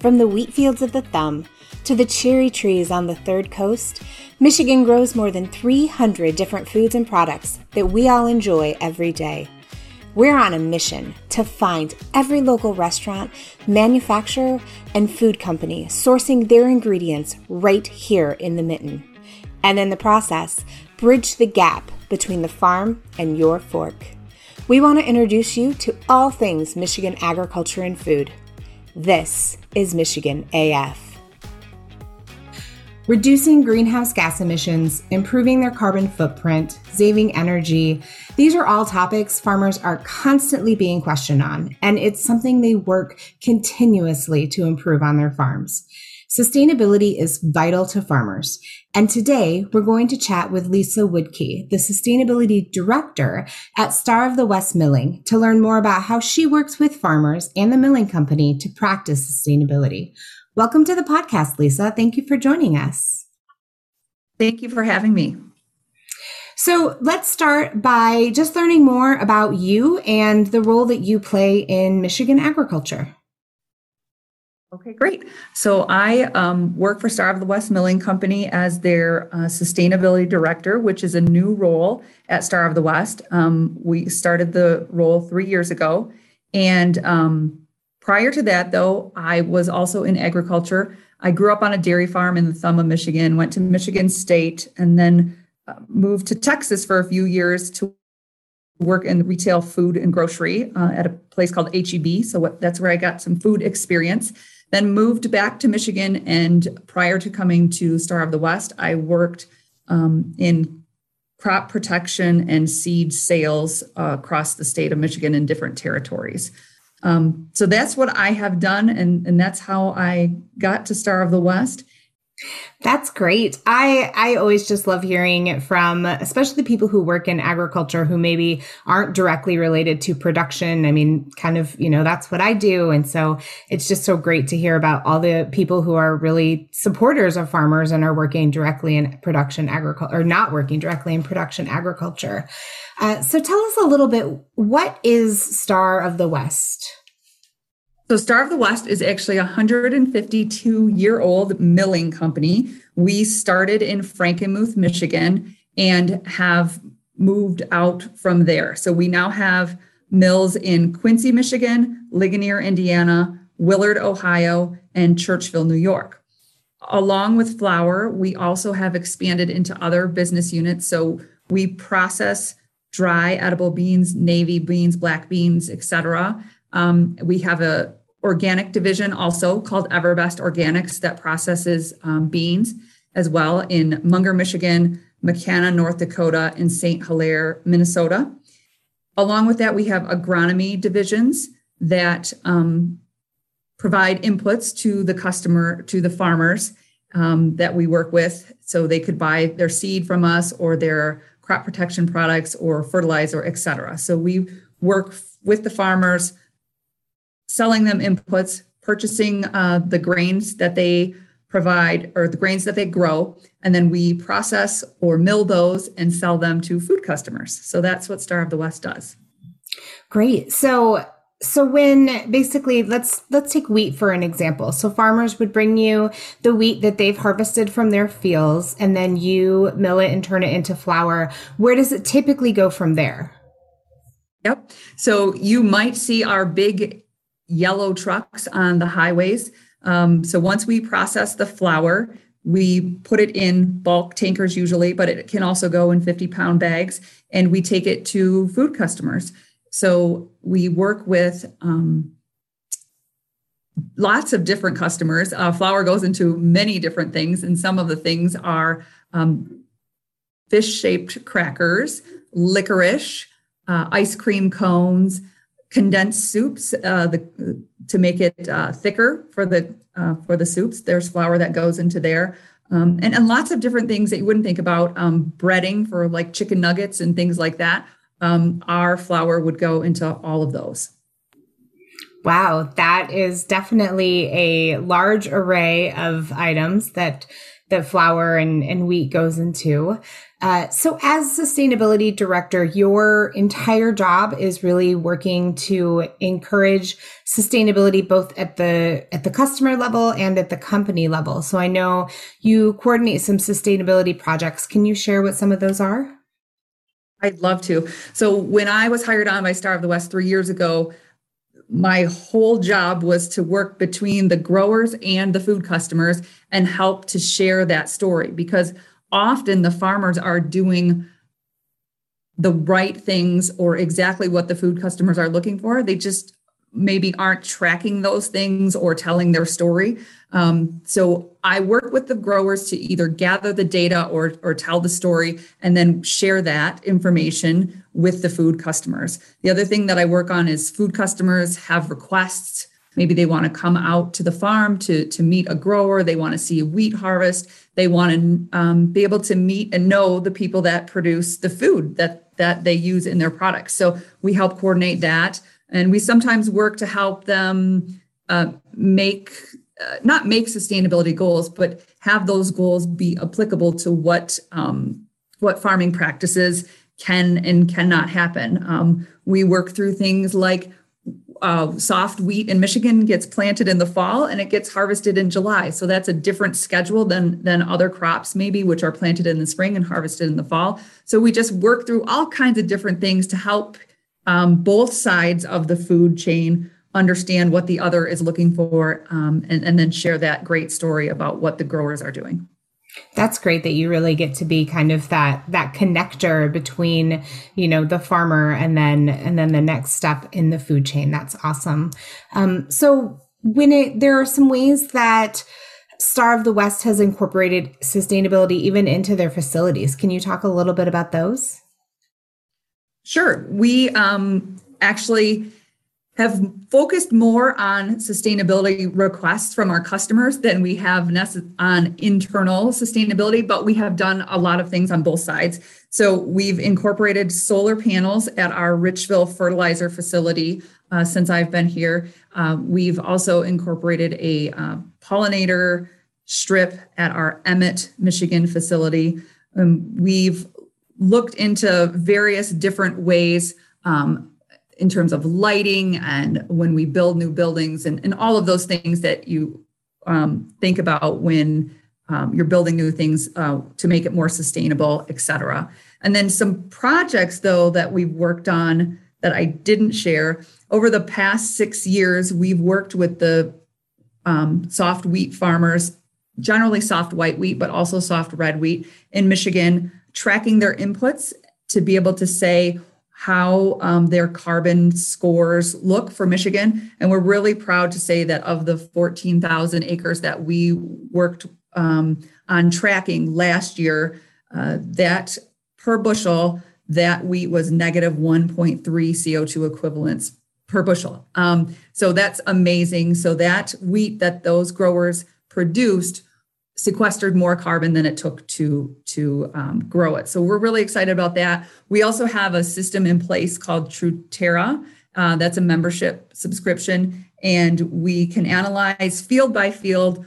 From the wheat fields of the Thumb to the cherry trees on the Third Coast, Michigan grows more than 300 different foods and products that we all enjoy every day. We're on a mission to find every local restaurant, manufacturer, and food company sourcing their ingredients right here in the mitten. And in the process, bridge the gap between the farm and your fork. We want to introduce you to all things Michigan agriculture and food. This is Michigan AF. Reducing greenhouse gas emissions, improving their carbon footprint, saving energy, these are all topics farmers are constantly being questioned on, and it's something they work continuously to improve on their farms. Sustainability is vital to farmers. And today we're going to chat with Lisa Woodkey, the sustainability director at Star of the West Milling to learn more about how she works with farmers and the milling company to practice sustainability. Welcome to the podcast, Lisa. Thank you for joining us. Thank you for having me. So let's start by just learning more about you and the role that you play in Michigan agriculture. Okay, great. So I um, work for Star of the West Milling Company as their uh, sustainability director, which is a new role at Star of the West. Um, we started the role three years ago. And um, prior to that, though, I was also in agriculture. I grew up on a dairy farm in the thumb of Michigan, went to Michigan State, and then uh, moved to Texas for a few years to work in retail food and grocery uh, at a place called HEB. So what, that's where I got some food experience. Then moved back to Michigan, and prior to coming to Star of the West, I worked um, in crop protection and seed sales uh, across the state of Michigan in different territories. Um, so that's what I have done, and, and that's how I got to Star of the West. That's great. I I always just love hearing from especially the people who work in agriculture who maybe aren't directly related to production. I mean, kind of, you know, that's what I do and so it's just so great to hear about all the people who are really supporters of farmers and are working directly in production agriculture or not working directly in production agriculture. Uh, so tell us a little bit what is Star of the West? So, Star of the West is actually a 152 year old milling company. We started in Frankenmuth, Michigan, and have moved out from there. So, we now have mills in Quincy, Michigan, Ligonier, Indiana, Willard, Ohio, and Churchville, New York. Along with flour, we also have expanded into other business units. So, we process dry edible beans, navy beans, black beans, etc. Um, we have a organic division also called Everbest Organics that processes um, beans as well in Munger, Michigan, McKenna, North Dakota, and St. Hilaire, Minnesota. Along with that, we have agronomy divisions that um, provide inputs to the customer, to the farmers um, that we work with. So they could buy their seed from us or their crop protection products or fertilizer, et cetera. So we work with the farmers selling them inputs, purchasing uh, the grains that they provide or the grains that they grow, and then we process or mill those and sell them to food customers. So that's what Star of the West does. Great. So so when basically let's let's take wheat for an example. So farmers would bring you the wheat that they've harvested from their fields and then you mill it and turn it into flour. Where does it typically go from there? Yep. So you might see our big yellow trucks on the highways. Um, so once we process the flour, we put it in bulk tankers usually, but it can also go in 50 pound bags and we take it to food customers. So we work with um, lots of different customers. Uh, flour goes into many different things, and some of the things are um, fish shaped crackers, licorice, uh, ice cream cones, condensed soups uh, the, to make it uh, thicker for the uh, for the soups. There's flour that goes into there, um, and and lots of different things that you wouldn't think about. Um, breading for like chicken nuggets and things like that. Um, our flour would go into all of those. Wow, that is definitely a large array of items that that flour and, and wheat goes into. Uh, so as sustainability director, your entire job is really working to encourage sustainability both at the at the customer level and at the company level. So I know you coordinate some sustainability projects. Can you share what some of those are? I'd love to. So when I was hired on by Star of the West three years ago, my whole job was to work between the growers and the food customers and help to share that story because often the farmers are doing the right things or exactly what the food customers are looking for. They just maybe aren't tracking those things or telling their story. Um, so I work with the growers to either gather the data or, or tell the story and then share that information with the food customers. The other thing that I work on is food customers have requests. Maybe they want to come out to the farm to, to meet a grower. They want to see a wheat harvest. They want to um, be able to meet and know the people that produce the food that, that they use in their products. So we help coordinate that. And we sometimes work to help them uh, make, uh, not make sustainability goals, but have those goals be applicable to what, um, what farming practices can and cannot happen. Um, we work through things like uh, soft wheat in Michigan gets planted in the fall and it gets harvested in July. So that's a different schedule than than other crops maybe which are planted in the spring and harvested in the fall. So we just work through all kinds of different things to help um, both sides of the food chain understand what the other is looking for um, and, and then share that great story about what the growers are doing. That's great that you really get to be kind of that that connector between, you know, the farmer and then and then the next step in the food chain. That's awesome. Um, so when it there are some ways that Star of the West has incorporated sustainability even into their facilities. Can you talk a little bit about those? Sure. We um, actually have focused more on sustainability requests from our customers than we have on internal sustainability, but we have done a lot of things on both sides. So we've incorporated solar panels at our Richville fertilizer facility uh, since I've been here. Uh, we've also incorporated a uh, pollinator strip at our Emmett, Michigan facility. Um, we've looked into various different ways um, in terms of lighting and when we build new buildings and, and all of those things that you um, think about when um, you're building new things uh, to make it more sustainable, et cetera. And then some projects, though, that we've worked on that I didn't share. Over the past six years, we've worked with the um, soft wheat farmers, generally soft white wheat, but also soft red wheat in Michigan, tracking their inputs to be able to say how um, their carbon scores look for Michigan. And we're really proud to say that of the 14,000 acres that we worked um, on tracking last year, uh, that per bushel, that wheat was negative 1.3 CO2 equivalents per bushel. Um, so that's amazing. So that wheat that those growers produced sequestered more carbon than it took to to um, grow it. So we're really excited about that. We also have a system in place called Truterra. Uh, that's a membership subscription, and we can analyze field by field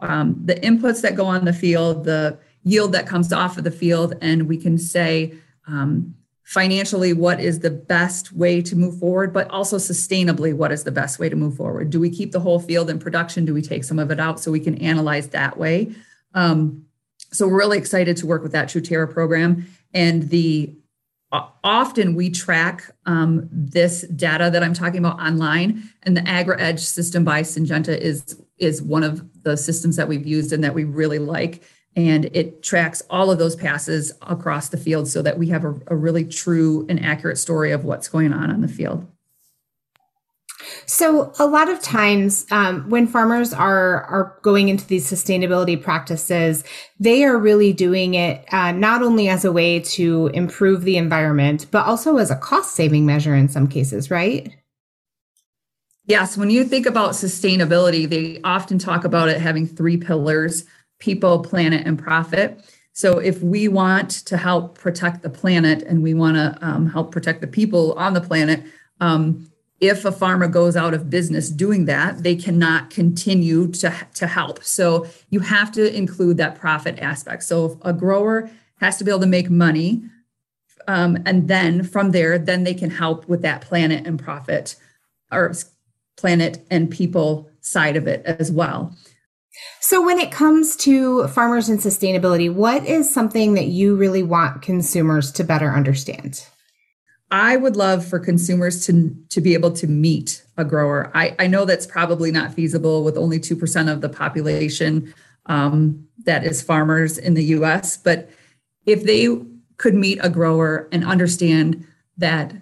um, the inputs that go on the field, the yield that comes off of the field, and we can say um, financially what is the best way to move forward, but also sustainably what is the best way to move forward. Do we keep the whole field in production? Do we take some of it out so we can analyze that way? Um, so we're really excited to work with that Truterra program. And the often we track um, this data that I'm talking about online, and the Agri Edge system by Syngenta is is one of the systems that we've used and that we really like and it tracks all of those passes across the field so that we have a, a really true and accurate story of what's going on on the field. So a lot of times um, when farmers are are going into these sustainability practices, they are really doing it uh, not only as a way to improve the environment, but also as a cost saving measure in some cases, right? Yes, when you think about sustainability, they often talk about it having three pillars people, planet, and profit. So if we want to help protect the planet and we want to um, help protect the people on the planet, um, if a farmer goes out of business doing that, they cannot continue to, to help. So you have to include that profit aspect. So a grower has to be able to make money. Um, and then from there, then they can help with that planet and profit or planet and people side of it as well. So, when it comes to farmers and sustainability, what is something that you really want consumers to better understand? I would love for consumers to, to be able to meet a grower. I, I know that's probably not feasible with only 2% of the population um, that is farmers in the US, but if they could meet a grower and understand that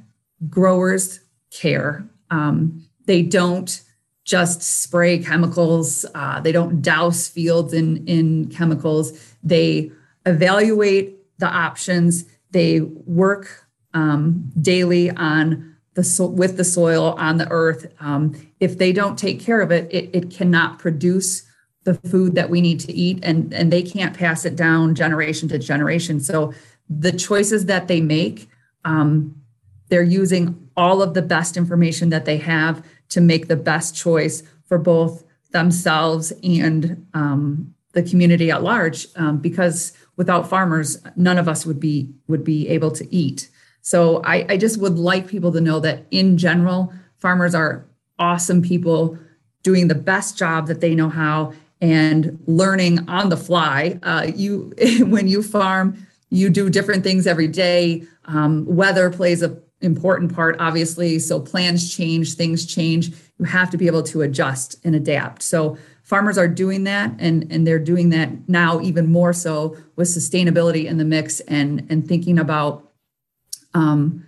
growers care, um, they don't just spray chemicals, uh, they don't douse fields in, in chemicals, they evaluate the options, they work um, daily on the so- with the soil on the earth. Um, if they don't take care of it, it, it cannot produce the food that we need to eat, and and they can't pass it down generation to generation. So the choices that they make, um, they're using all of the best information that they have to make the best choice for both themselves and um, the community at large. Um, because without farmers, none of us would be would be able to eat. So I, I just would like people to know that in general, farmers are awesome people doing the best job that they know how and learning on the fly. Uh, you, when you farm, you do different things every day. Um, weather plays a important part, obviously. So plans change, things change. You have to be able to adjust and adapt. So farmers are doing that, and and they're doing that now even more so with sustainability in the mix and and thinking about um,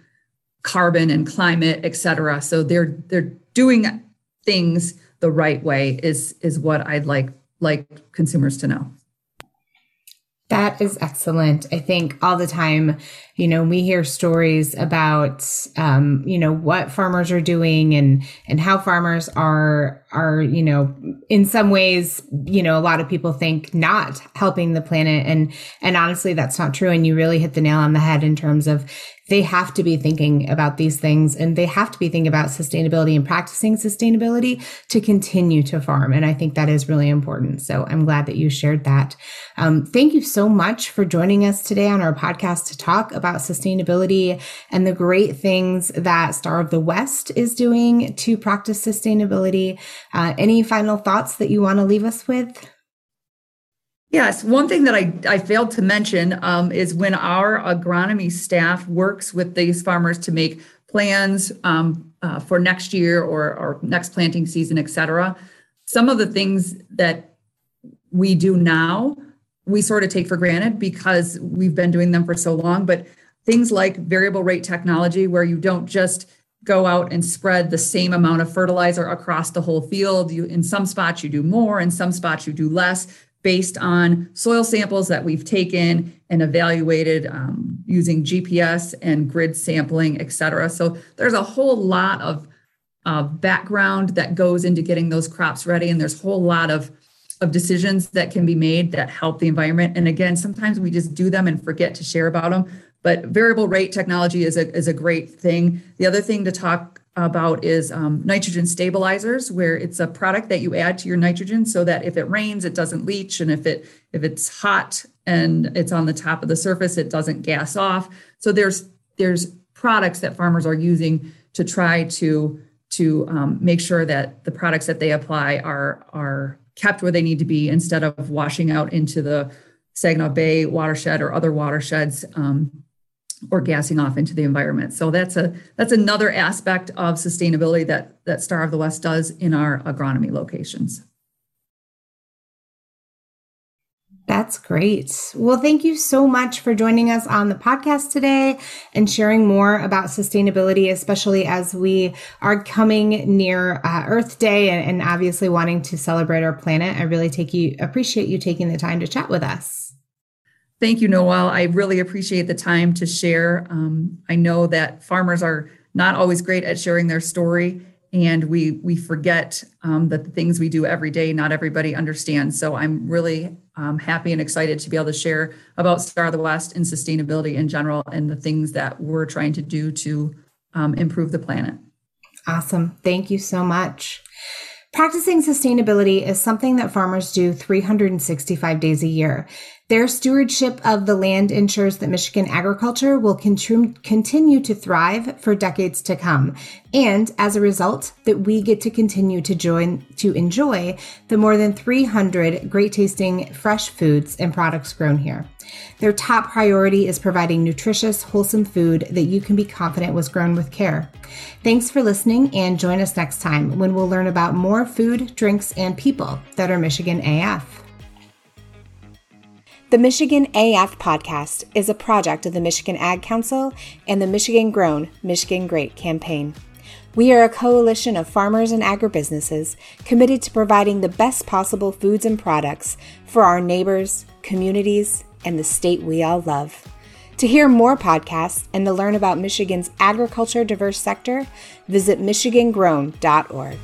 carbon and climate, et cetera. So they're they're doing things the right way is is what I'd like like consumers to know. That is excellent. I think all the time, you know, we hear stories about, um, you know, what farmers are doing and, and how farmers are, are, you know, in some ways, you know, a lot of people think not helping the planet. And, and honestly, that's not true. And you really hit the nail on the head in terms of they have to be thinking about these things and they have to be thinking about sustainability and practicing sustainability to continue to farm. And I think that is really important. So I'm glad that you shared that. Um, thank you so much for joining us today on our podcast to talk about sustainability and the great things that Star of the West is doing to practice sustainability. Uh, any final thoughts that you want to leave us with? Yes, one thing that I, I failed to mention um, is when our agronomy staff works with these farmers to make plans um, uh, for next year or, or next planting season, et cetera, some of the things that we do now, we sort of take for granted because we've been doing them for so long. But things like variable rate technology, where you don't just go out and spread the same amount of fertilizer across the whole field. You in some spots you do more, in some spots you do less based on soil samples that we've taken and evaluated um, using GPS and grid sampling, et cetera. So there's a whole lot of uh, background that goes into getting those crops ready, and there's a whole lot of of decisions that can be made that help the environment. And again, sometimes we just do them and forget to share about them. But variable rate technology is a is a great thing. The other thing to talk about is um, nitrogen stabilizers, where it's a product that you add to your nitrogen so that if it rains, it doesn't leach, and if it if it's hot and it's on the top of the surface, it doesn't gas off. So there's there's products that farmers are using to try to to um, make sure that the products that they apply are are kept where they need to be instead of washing out into the Saginaw Bay watershed or other watersheds um, or gassing off into the environment. So that's a that's another aspect of sustainability that that Star of the West does in our agronomy locations. That's great. Well, thank you so much for joining us on the podcast today and sharing more about sustainability, especially as we are coming near uh, Earth Day and, and obviously wanting to celebrate our planet. I really take you appreciate you taking the time to chat with us. Thank you, Noel. I really appreciate the time to share. Um, I know that farmers are not always great at sharing their story, and we we forget um, that the things we do every day, not everybody understands. So I'm really um, happy and excited to be able to share about Star of the West and sustainability in general, and the things that we're trying to do to um, improve the planet. Awesome. Thank you so much. Practicing sustainability is something that farmers do 365 days a year. Their stewardship of the land ensures that Michigan agriculture will continue to thrive for decades to come. And as a result, that we get to continue to join, to enjoy the more than 300 great tasting fresh foods and products grown here. Their top priority is providing nutritious, wholesome food that you can be confident was grown with care. Thanks for listening and join us next time when we'll learn about more food, drinks, and people that are Michigan AF. The Michigan AF podcast is a project of the Michigan Ag Council and the Michigan Grown, Michigan Great campaign. We are a coalition of farmers and agribusinesses committed to providing the best possible foods and products for our neighbors, communities, and the state we all love. To hear more podcasts and to learn about Michigan's agriculture diverse sector, visit michigangrown.org.